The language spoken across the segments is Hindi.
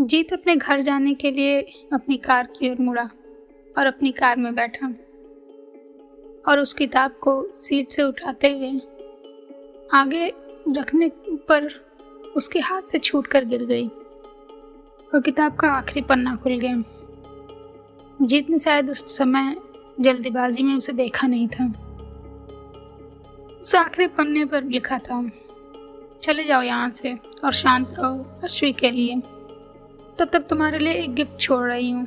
जीत अपने घर जाने के लिए अपनी कार की ओर मुड़ा और अपनी कार में बैठा और उस किताब को सीट से उठाते हुए आगे रखने पर उसके हाथ से छूट कर गिर गई और किताब का आखिरी पन्ना खुल गया। जीत ने शायद उस समय जल्दीबाजी में उसे देखा नहीं था। उस आखिरी पन्ने पर लिखा था, चले जाओ यहाँ से और शांत रहो अश्वी के लिए। तब तक तुम्हारे लिए एक गिफ्ट छोड़ रही हूँ।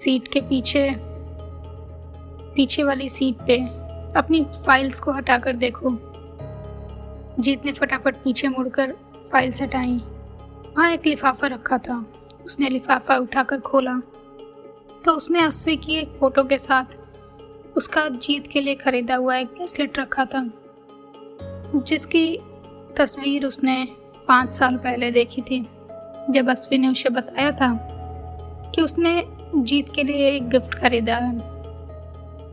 सीट के पीछे पीछे वाली सीट पे अपनी फाइल्स को हटाकर देखो। जीत ने फटाफट पीछे मुड़कर फाइल्स हटाई। वहाँ एक लिफाफा रखा था। उसने लिफाफा उठाकर खोला। तो उसमें अस्वी की एक फ़ोटो के साथ उसका जीत के लिए ख़रीदा हुआ एक ब्रेसलेट रखा था, जिसकी तस्वीर उसने पाँच साल पहले देखी थी। जब अश्विन ने उसे बताया था कि उसने जीत के लिए एक गिफ्ट खरीदा है।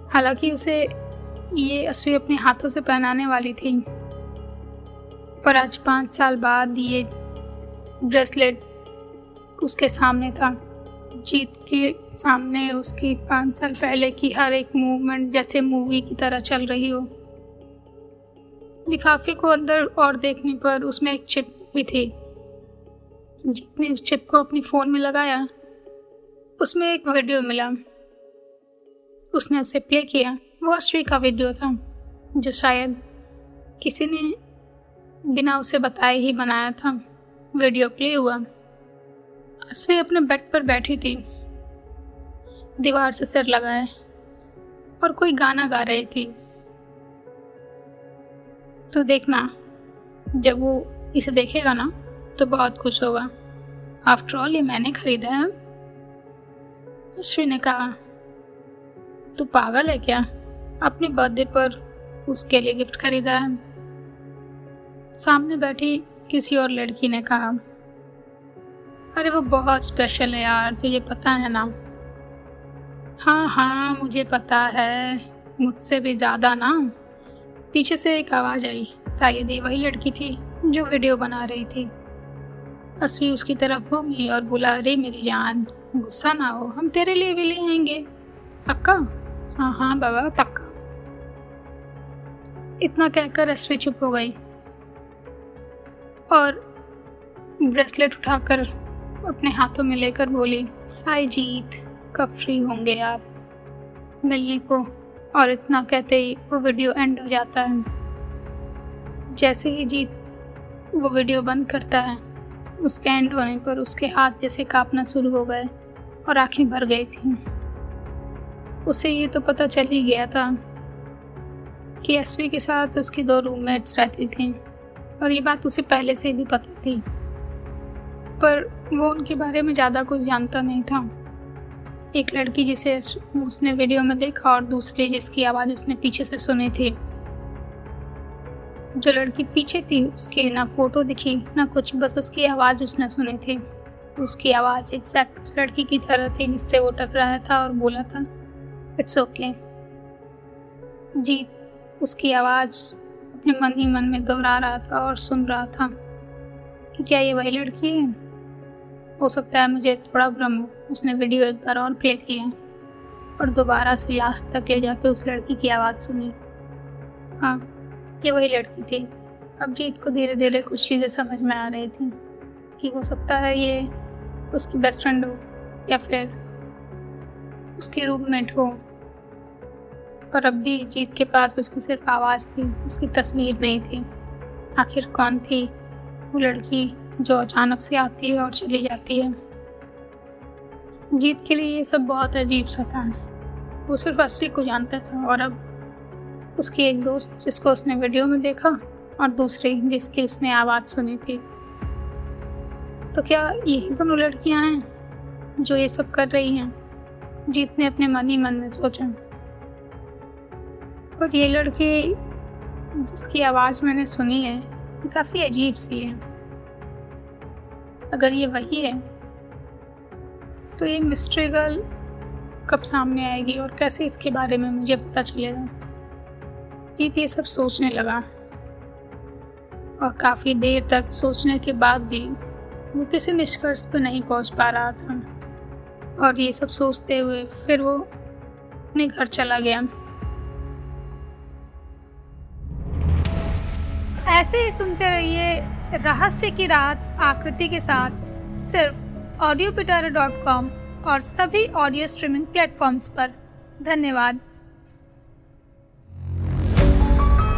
हालाँकि उसे ये अश्वी अपने हाथों से पहनाने वाली थी। पर आज पाँच साल बाद ये ब्रेसलेट उसके सामने था। जीत के सामने उसकी पाँच साल पहले की हर एक मूवमेंट जैसे मूवी की तरह चल रही हो। लिफाफे को अंदर और देखने पर उसमें एक चिप भी थी। जीत ने उस चिप को अपनी फ़ोन में लगाया, उसमें एक वीडियो मिला। उसने उसे प्ले किया। वो अश्वी का वीडियो था, जो शायद किसी ने बिना उसे बताए ही बनाया था। वीडियो प्ले हुआ। अश्वी अपने बेड पर बैठी थी। दीवार से सिर लगाए और कोई गाना गा रही थी। तो देखना, जब वो इसे देखेगा ना तो बहुत खुश होगा। आफ्टर ऑल ये मैंने खरीदा है। अश्विन ने कहा, तू पागल है क्या? अपने बर्थडे पर उसके लिए गिफ्ट खरीदा है। सामने बैठी किसी और लड़की ने कहा, अरे, वो बहुत स्पेशल है यार, तुझे पता है ना? हाँ हाँ मुझे पता है, मुझसे भी ज़्यादा ना? पीछे से एक आवाज़ आई। शायद ये वही लड़की थी जो वीडियो बना रही थी। असवी उसकी तरफ़ घूमी और बोला, अरे मेरी जान, गुस्सा ना हो, हम तेरे लिए भी ले आएँगे। पक्का? हाँ हाँ बाबा, पक्का। इतना कहकर अश्वी चुप हो गई और ब्रेसलेट उठाकर अपने हाथों में लेकर बोली, हाय जीत, कब फ्री होंगे आप? मिलने को और इतना कहते ही वो वीडियो एंड हो जाता है। जैसे ही जीत, वो वीडियो बंद करता है। उसके एंड होने पर उसके हाथ जैसे कांपना शुरू हो गए और आँखें भर गई थी। उसे ये तो पता चल ही गया था कि एसवी के साथ उसकी दो रूममेट्स रहती थी और ये बात उसे पहले से भी पता थी। पर वो उनके बारे में ज़्यादा कुछ जानता नहीं था। एक लड़की जिसे उसने वीडियो में देखा और दूसरी जिसकी आवाज़ उसने पीछे से सुनी थी। जो लड़की पीछे थी, उसके ना फ़ोटो दिखी, ना कुछ, बस उसकी आवाज़ उसने सुनी थी। उसकी आवाज़ एग्जैक्ट उस लड़की की तरह थी जिससे वो टकराया था और बोला था इट्स ओके जीत उसकी आवाज़ अपने मन ही मन में दोहरा रहा था और सुन रहा था कि क्या ये वही लड़की है? हो सकता है मुझे थोड़ा भ्रम हो, उसने वीडियो एक बार और प्ले किया और दोबारा से लास्ट तक ले जाके उस लड़की की आवाज़ सुनी। हाँ। ये वही लड़की थी। अब जीत को धीरे धीरे कुछ चीज़ें समझ में आ रही थी कि हो सकता है ये उसकी बेस्ट फ्रेंड हो या फिर उसकी रूममेट हो। पर अब भी जीत के पास उसकी सिर्फ़ आवाज़ थी, उसकी तस्वीर नहीं थी। आखिर कौन थी? वो लड़की जो अचानक से आती है और चली जाती है। जीत के लिए ये सब बहुत अजीब सा था। वो सिर्फ़ असली को जानता था और अब उसकी एक दोस्त जिसको उसने वीडियो में देखा और दूसरी जिसकी उसने आवाज़ सुनी थी। तो क्या यही दोनों लड़कियाँ हैं जो ये सब कर रही हैं जीत ने अपने मन ही मन में सोचा? पर ये लड़की जिसकी आवाज़ मैंने सुनी है काफ़ी अजीब सी है। अगर ये वही है तो ये मिस्ट्री गर्ल कब सामने आएगी और कैसे इसके बारे में मुझे पता चलेगा? जीत ये सब सोचने लगा। और काफ़ी देर तक सोचने के बाद भी वो किसी निष्कर्ष पर नहीं पहुँच पा रहा था। और ये सब सोचते हुए फिर वो अपने घर चला गया। ऐसे ही सुनते रहिए रहस्य की रात आकृति के साथ सिर्फ़ ऑडियो डॉट कॉम और सभी ऑडियो स्ट्रीमिंग प्लेटफॉर्म्स पर। धन्यवाद।